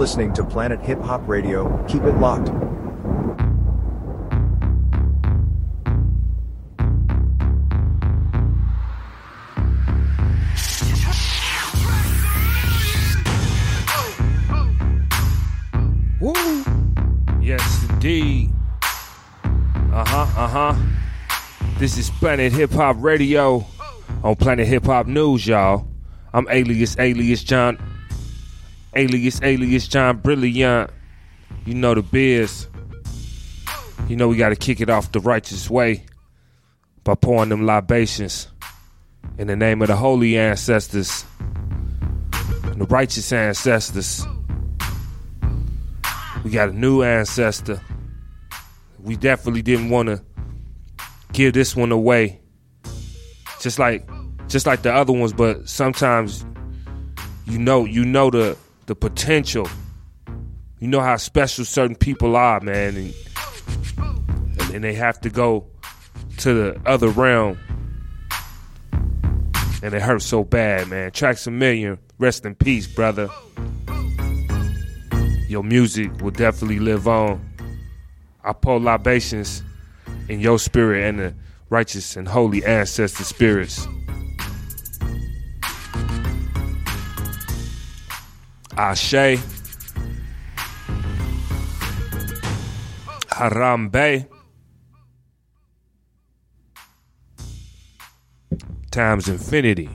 listening to Planet Hip Hop Radio. Keep it locked. Woo! Yes, indeed. Uh huh, uh huh. This is Planet Hip Hop Radio on Planet Hip Hop News, y'all. I'm alias, alias John, alias, alias John Brilliant. You know the biz. You know we got to kick it off the righteous way by pouring them libations in the name of the holy ancestors, the righteous ancestors. We got a new ancestor. We definitely didn't want to give this one away. Just like just like the other ones, but sometimes you know you know the the potential. You know how special certain people are, man, and, and they have to go to the other realm. And it hurts so bad, man. Traxamillion. Rest in peace, brother your music will definitely live on. I pour libations in your spirit and the righteous and holy ancestor spirits. Ashe. Harambe. Times infinity.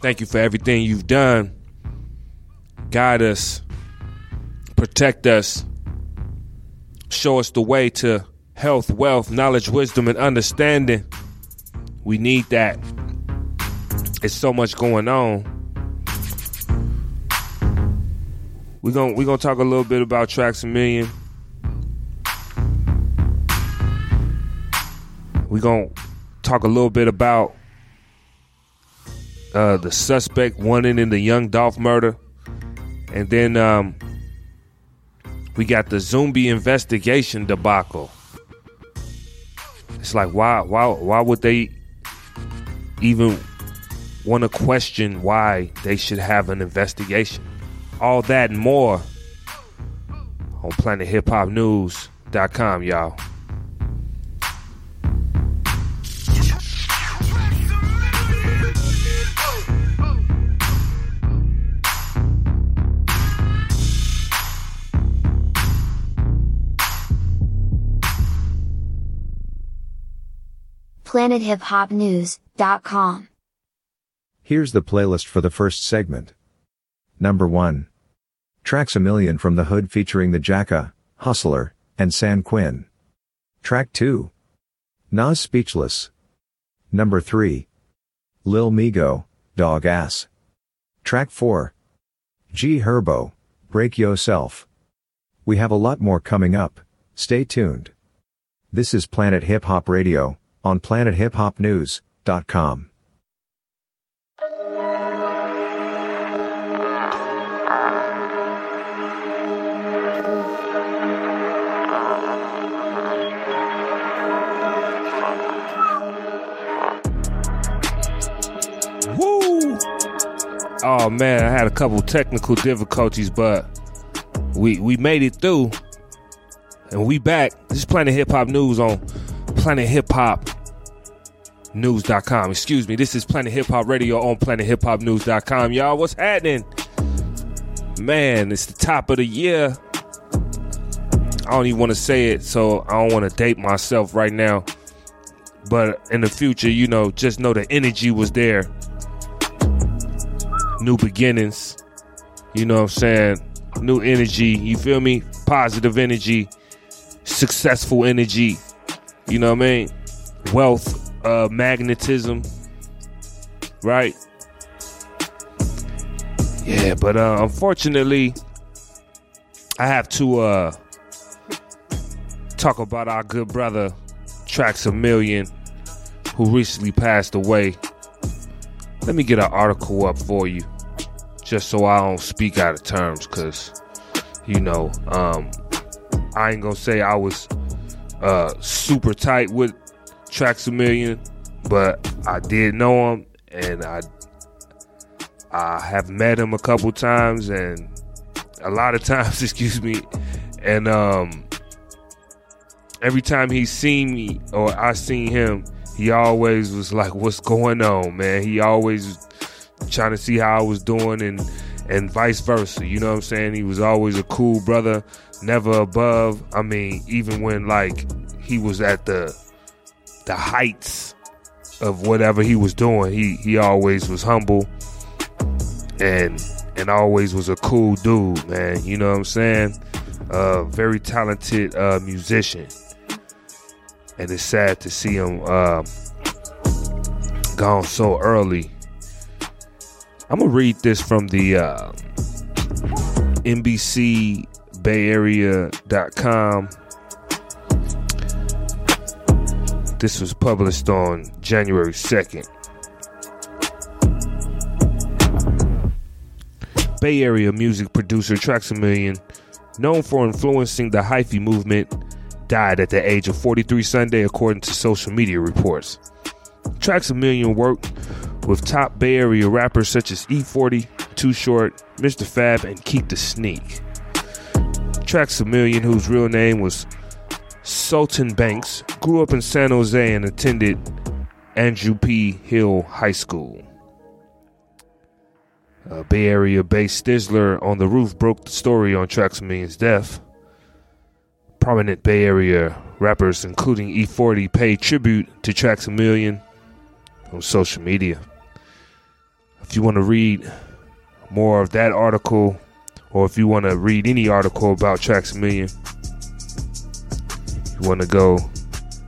Thank you for everything you've done guide us, protect us, show us the way to health, wealth, knowledge, wisdom, and understanding. We need that. It's so much going on. We're going we're gonna talk a little bit about Traxamillion. We're gonna talk a little bit about uh, the suspect wanted in the Young Dolph murder. And then um, we got the Zumbi investigation debacle. It's like why why why would they even want to question why they should have an investigation? All that and more on planethiphopnews.com, y'all. planethiphopnews.com. Here's the playlist for the first segment. Number 1. Traxamillion from the Hood featuring the Jacka, Hustler, and San Quinn. Track 2. Nas Speechless. Number 3. Lil Migo, Dog Ass. Track 4. G Herbo, Break Yourself. We have a lot more coming up, stay tuned. This is Planet Hip Hop Radio, on planethiphopnews.com. Oh man, I had a couple technical difficulties, but we we made it through. And we back. This is Planet Hip Hop News on Planet Hip Hop News.com. Excuse me. This is Planet Hip Hop Radio on Planet Hip Hop News.com. Y'all, what's happening? Man, it's the top of the year. I don't even want to say it, so I don't want to date myself right now. But in the future, you know, just know the energy was there. New beginnings. You know what I'm saying? New energy. You feel me? Positive energy. Successful energy. You know what I mean? Wealth, uh, magnetism, right? Yeah, but uh, unfortunately, I have to uh, talk about our good brother Traxamillion, who recently passed away. Let me get an article up for you, just so I don't speak out of terms, cause you know, um, I ain't gonna say I was uh, super tight with Traxamillion, but I did know him, and I I have met him a couple times, and a lot of times, excuse me, and um, every time he's seen me or I seen him, he always was like, "What's going on, man?" He always trying to see how I was doing, and and vice versa. You know what I'm saying? He was always a cool brother, never above. I mean, even when like he was at the the heights of whatever he was doing, he he always was humble and and always was a cool dude, man. You know what I'm saying? Uh, very talented uh, musician, and it's sad to see him uh, gone so early. I'm gonna read this from the uh, NBC Bay Area.com. This was published on January 2nd. Bay Area music producer Traxamillion, known for influencing the hyphy movement, died at the age of 43 Sunday, according to social media reports. Traxamillion worked with top Bay Area rappers such as E40, Too Short, Mr. Fab, and Keak da Sneak. Traxamillion, whose real name was Sultan Banks, grew up in San Jose and attended Andrew P. Hill High School. Uh, Bay Area based Thizzler on the Roof broke the story on Traxamillion's death. Prominent Bay Area rappers, including E40, paid tribute to Traxamillion on social media. If you want to read more of that article, or if you want to read any article about Traxamillion, you want to go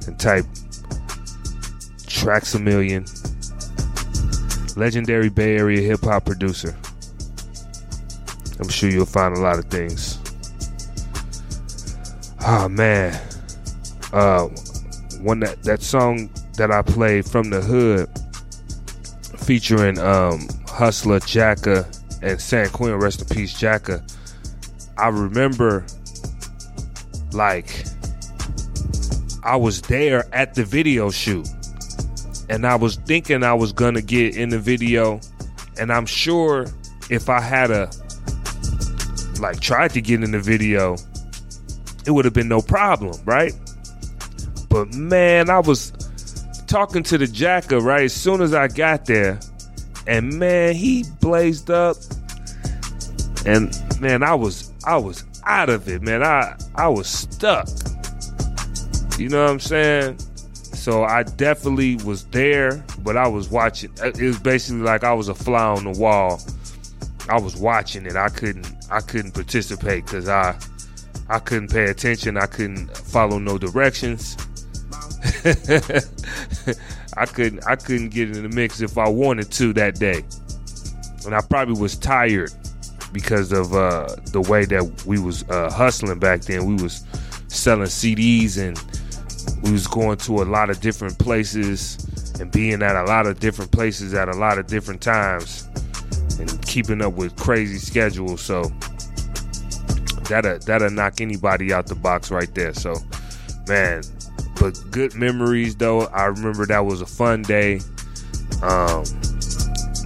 and type Traxamillion legendary Bay Area hip hop producer. I'm sure you'll find a lot of things. Oh man, uh, one that that song that I played from the hood, featuring um, Hustler, Jacka, and San Quinn. Rest in peace, Jacka. I remember, like, I was there at the video shoot and I was thinking I was gonna get in the video, and I'm sure if I had a like tried to get in the video, it would have been no problem, right? But man, I was talking to the Jacka right as soon as I got there, and man, he blazed up, and man, I was I was out of it, man. I I was stuck. You know what I'm saying? So I definitely was there, but I was watching. Uh, it was basically like I was a fly on the wall. I was watching it. I couldn't. I couldn't participate because I, I couldn't pay attention. I couldn't follow no directions. I couldn't. I couldn't get in the mix if I wanted to that day, and I probably was tired because of uh, the way that we was uh, hustling back then. We was selling CDs and we was going to a lot of different places and being at a lot of different places at a lot of different times and keeping up with crazy schedules. So that'll that'll knock anybody out the box right there. So man, but good memories though. I remember that was a fun day. Um,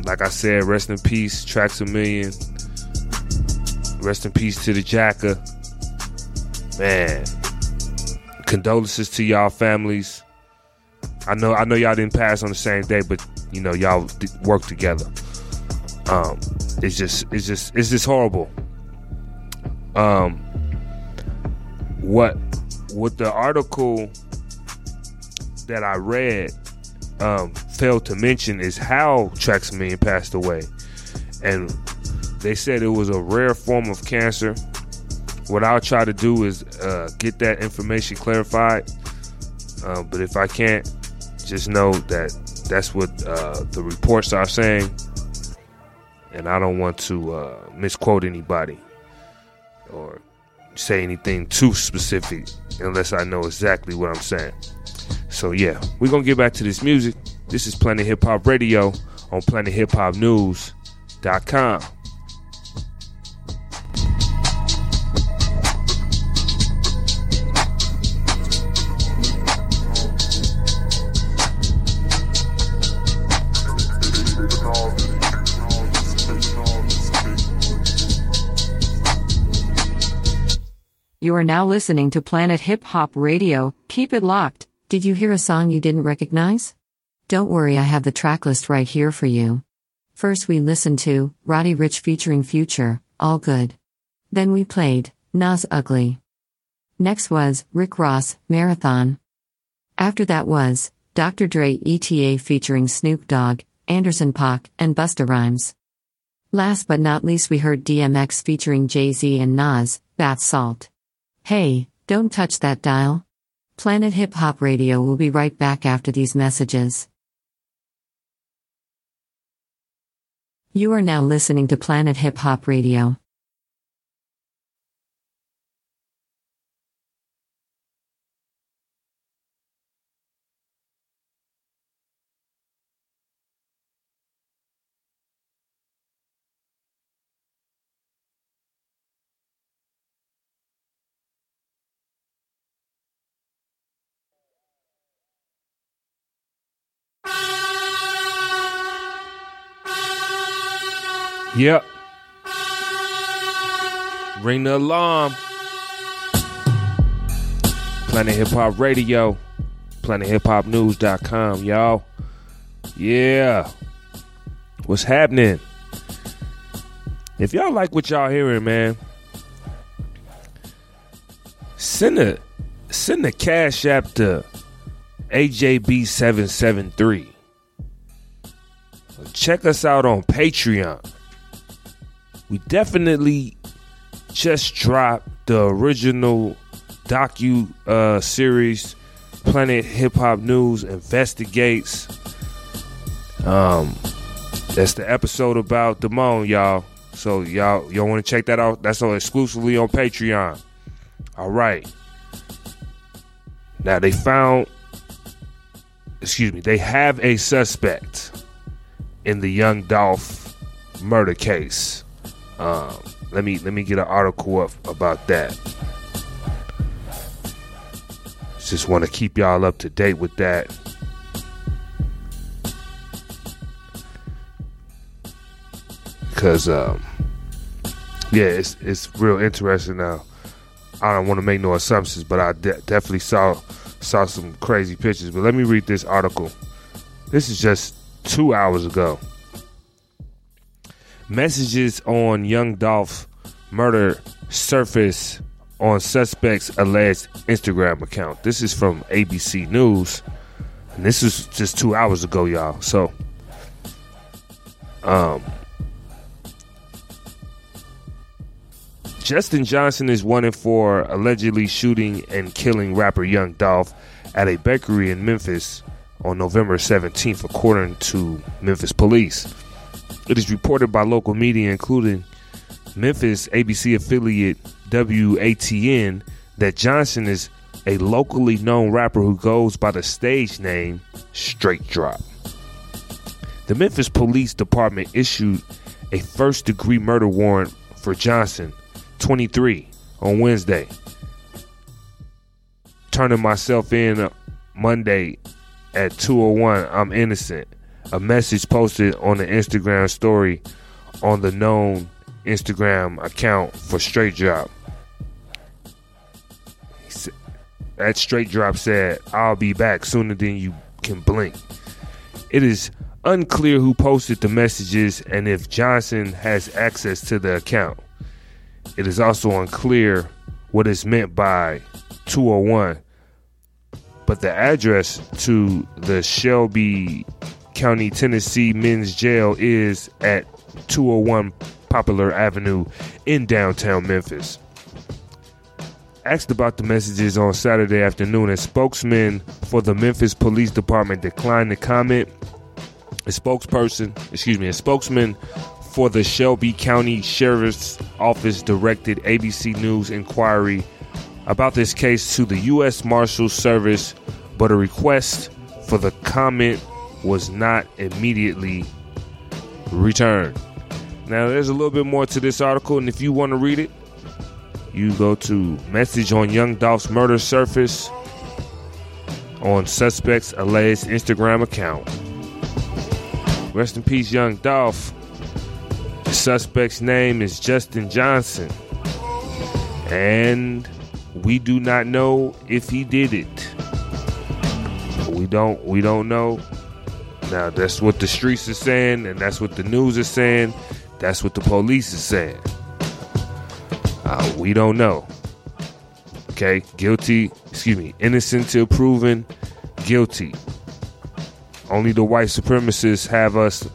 like I said, rest in peace, Traxamillion. Rest in peace to the Jacka. Man, condolences to y'all families. I know I know y'all didn't pass on the same day, but you know y'all work together. Um, it's just it's just it's just horrible. Um, what what the article that I read um, failed to mention is how Million passed away, and they said it was a rare form of cancer. What I'll try to do is uh, get that information clarified. Uh, but if I can't, just know that that's what uh, the reports are saying, and I don't want to uh, misquote anybody or say anything too specific unless I know exactly what I'm saying. So yeah, we're gonna get back to this music. This is Planet Hip Hop Radio on PlanetHipHopNews.com. You are now listening to Planet Hip Hop Radio. Keep it locked. Did you hear a song you didn't recognize? Don't worry, I have the tracklist right here for you. First, we listened to Roddy Ricch featuring Future, All Good. Then we played Nas Ugly. Next was Rick Ross, Marathon. After that was Dr. Dre ETA featuring Snoop Dogg, Anderson .Paak, and Busta Rhymes. Last but not least, we heard DMX featuring Jay Z and Nas, Bath Salt. Hey, don't touch that dial. Planet Hip Hop Radio will be right back after these messages. You are now listening to Planet Hip Hop Radio. Yep. Ring the alarm. Planet Hip Hop Radio. PlanetHipHopNews.com, y'all. Yeah. What's happening? If y'all like what y'all hearing, man, send a send a cash app to AJB773. Check us out on Patreon we definitely just dropped the original docu uh, series planet hip hop news investigates. Um that's the episode about Damone, y'all. So y'all y'all want to check that out? That's all exclusively on patreon. All right. Now they found excuse me they have a suspect in the young dolph murder case um, let me let me get an article up about that. Just want to keep y'all up to date with that. Cause um, yeah, it's it's real interesting now. I don't want to make no assumptions, but I de- definitely saw saw some crazy pictures. But let me read this article. This is just two hours ago. Messages on Young Dolph murder surface on suspect's alleged Instagram account. This is from ABC News. And this is just two hours ago, y'all. So, um, Justin Johnson is wanted for allegedly shooting and killing rapper Young Dolph at a bakery in Memphis on November 17th, according to Memphis police. It is reported by local media, including Memphis ABC affiliate WATN, that Johnson is a locally known rapper who goes by the stage name Straight Drop. The Memphis Police Department issued a first degree murder warrant for Johnson, 23, on Wednesday. Turning myself in Monday at 201, I'm innocent a message posted on the Instagram story on the known Instagram account for Straight Drop. That Straight Drop said, I'll be back sooner than you can blink. It is unclear who posted the messages and if Johnson has access to the account. It is also unclear what is meant by 201, but the address to the Shelby County, Tennessee men's jail is at 201 Poplar Avenue in downtown Memphis. asked about the messages on Saturday afternoon. A spokesman for the Memphis Police Department declined to comment. A spokesperson, excuse me, a spokesman for the Shelby County Sheriff's Office directed ABC News inquiry about this case to the U.S. Marshals Service, but a request for the comment was not immediately returned. Now, there's a little bit more to this article, and if you want to read it, you go to message on Young Dolph's murder surface on suspect's alleged Instagram account. Rest in peace, Young Dolph. The suspect's name is Justin Johnson. And we do not know if he did it. We don't we don't know. Now that's what the streets are saying, and that's what the news is saying. That's what the police is saying. Uh, we don't know. Okay, guilty, excuse me, innocent till proven guilty. Only the white supremacists have us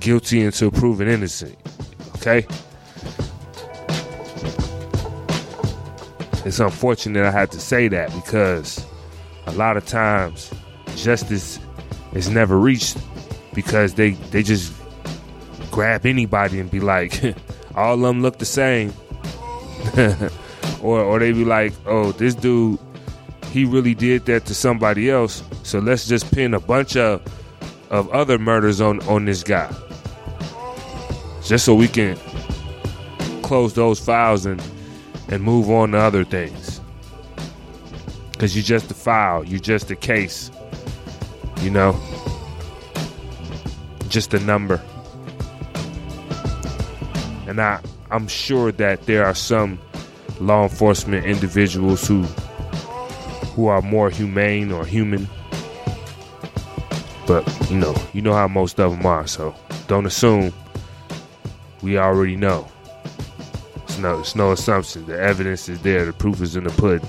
guilty until proven innocent. Okay? It's unfortunate I had to say that because a lot of times justice is never reached because they, they just grab anybody and be like, all of them look the same. or or they be like, oh, this dude, he really did that to somebody else. So let's just pin a bunch of of other murders on on this guy, just so we can close those files and and move on to other things. Cause you're just a file, you're just a case, you know, just a number. And I, I'm sure that there are some law enforcement individuals who who are more humane or human. But you know, you know how most of them are, so don't assume. We already know. It's no, it's no assumption. The evidence is there. The proof is in the pudding.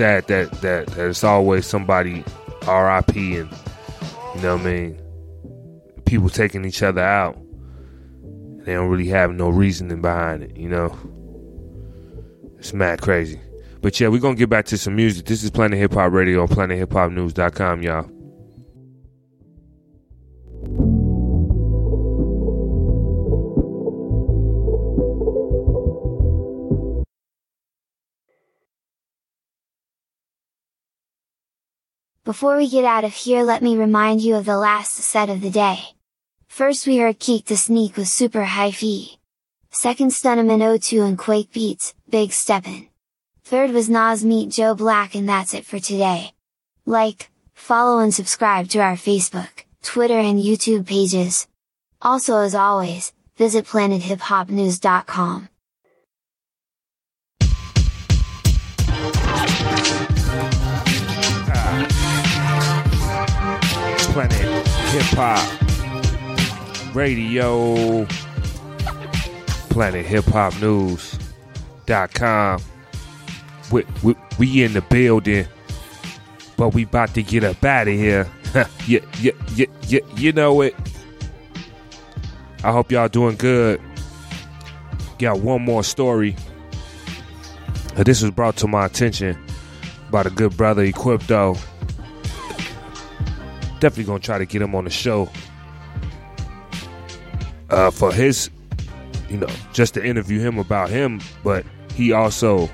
Sad that that, that it's always somebody R.I.P. and you know what I mean people taking each other out. They don't really have no reasoning behind it, you know? It's mad crazy. But yeah, we're gonna get back to some music. This is Planet Hip Hop Radio on PlanetHipHopNews.com, y'all. Before we get out of here let me remind you of the last set of the day. First we heard Keak Da Sneak with Super Hyphy. Second Stunnaman O2 and Quake Beats, Big Steppin'. Third was Nas Meet Joe Black and that's it for today. Like, follow and subscribe to our Facebook, Twitter and YouTube pages. Also as always, visit planethiphopnews.com. Hip Hop Radio, Planet Hip Hop News.com. We, we, we in the building, but we about to get up out of here. yeah, yeah, yeah, yeah, you know it. I hope y'all doing good. Got one more story. This was brought to my attention by the good brother Equipto. Definitely gonna try to get him on the show uh, for his, you know, just to interview him about him, but he also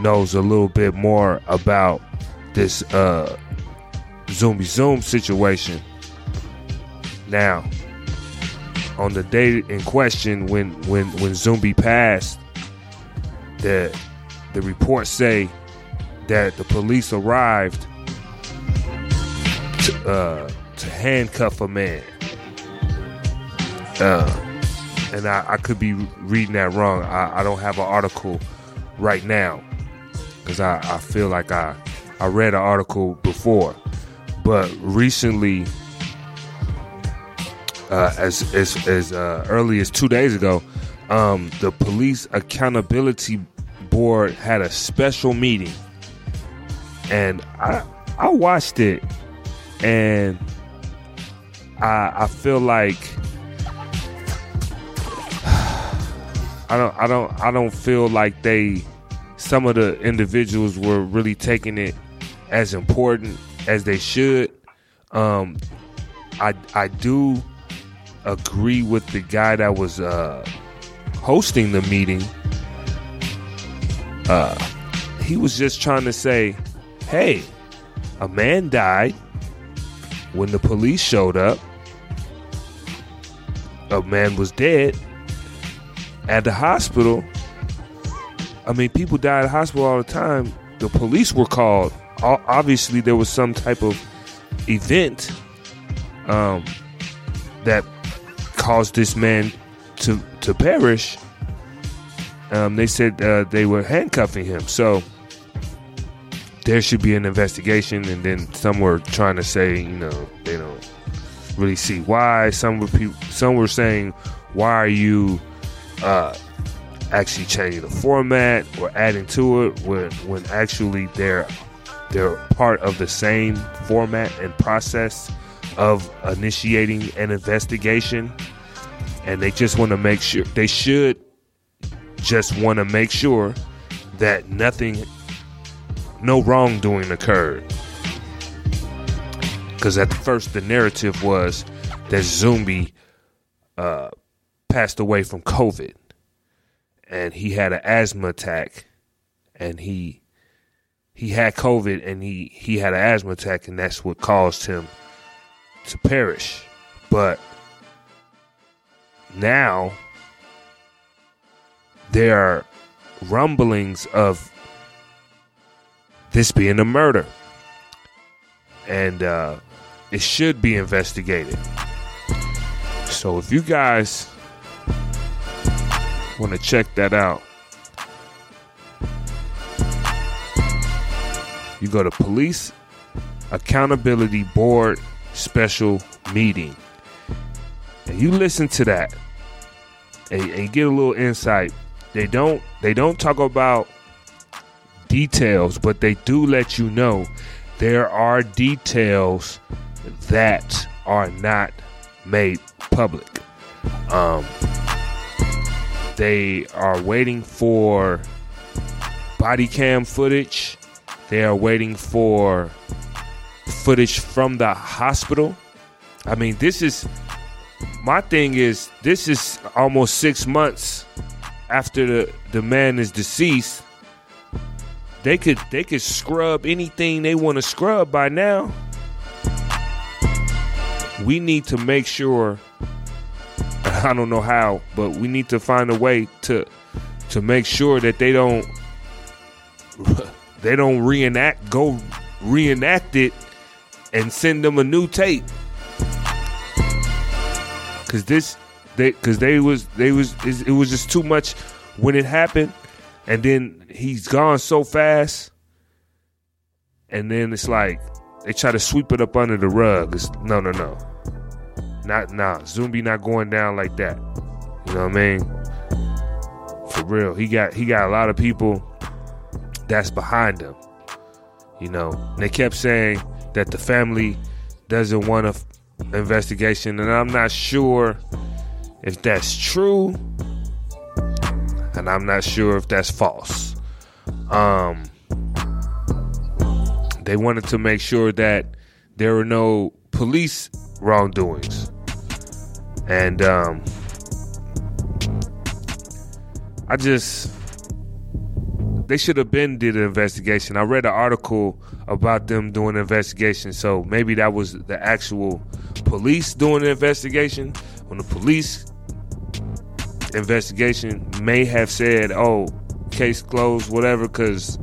knows a little bit more about this uh, Zoomy Zoom situation. Now, on the day in question, when when when Zumbi passed, the the reports say that the police arrived to, uh, to handcuff a man. Uh, and I, I, could be reading that wrong. I, I don't have an article right now because I, I feel like I I read an article before, but recently, uh, as as as uh, early as two days ago, um, the Police Accountability Board had a special meeting, and I I watched it, and I I feel like I don't I don't I don't feel like they some of the individuals were really taking it as important as they should. Um, I I do agree with the guy that was uh, hosting the meeting. Uh, he was just trying to say, "Hey, a man died when the police showed up. A man was dead at the hospital. I mean, people die at the hospital all the time. The police were called. Obviously, there was some type of event um, that caused this man to to perish. Um, they said uh, they were handcuffing him, so there should be an investigation. And then some were trying to say, you know, they don't really see why. Some were people, some were saying, why are you uh, actually changing the format or adding to it when when actually they're they're part of the same format and process of initiating an investigation and they just want to make sure they should just want to make sure that nothing no wrongdoing occurred because at first the narrative was that Zumbi uh, passed away from COVID and he had an asthma attack and he he had COVID and he he had an asthma attack and that's what caused him to perish. But now there are rumblings of this being a murder. And uh, it should be investigated. So if you guys want to check that out. You go to Police Accountability Board Special Meeting. And you listen to that and, and get a little insight. They don't they don't talk about details, but they do let you know there are details that are not made public. Um, they are waiting for body cam footage. They are waiting for footage from the hospital. I mean, this is my thing is this is almost six months after the, the man is deceased. They could they could scrub anything they want to scrub by now. We need to make sure I don't know how, but we need to find a way to to make sure that they don't they don't reenact go reenact it and send them a new tape. Cause this they cause they was they was it was just too much when it happened and then he's gone so fast and then it's like they try to sweep it up under the rug. It's, no no no. Not nah, Zumbi not going down like that. You know what I mean? For real. He got he got a lot of people that's behind him. You know, they kept saying that the family doesn't want a f- investigation, and I'm not sure if that's true, and I'm not sure if that's false. Um, they wanted to make sure that there were no police wrongdoings. And um, I just they should have been did an investigation. I read an article about them doing an investigation, so maybe that was the actual police doing the investigation. When the police investigation may have said, "Oh, case closed," whatever, because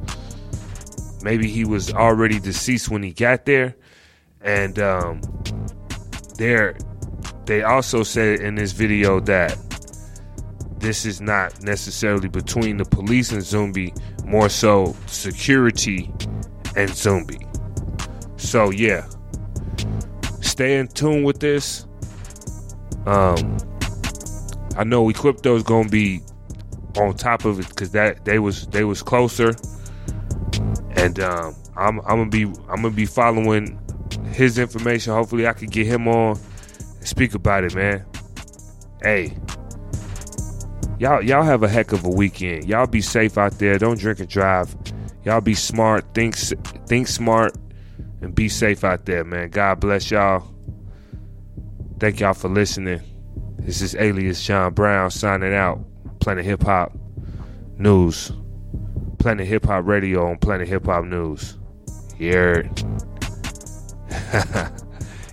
maybe he was already deceased when he got there, and um, there they also said in this video that this is not necessarily between the police and Zumbi, more so security and Zumbi. So yeah, stay in tune with this. Um, I know Equipto is gonna be on top of it because that they was they was closer, and um, I'm I'm gonna be I'm gonna be following his information. Hopefully, I could get him on and speak about it, man. Hey, y'all y'all have a heck of a weekend. Y'all be safe out there. Don't drink and drive. Y'all be smart. Think think smart and be safe out there, man. God bless y'all. Thank y'all for listening. This is Alias John Brown signing out. Planet Hip Hop News. Planet Hip Hop Radio on Planet Hip Hop News. Yeah.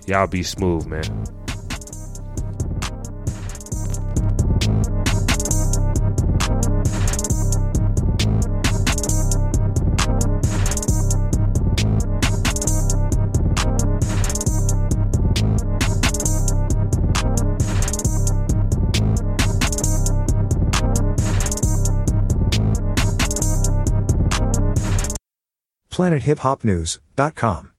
Y'all be smooth, man. PlanetHipHopNews.com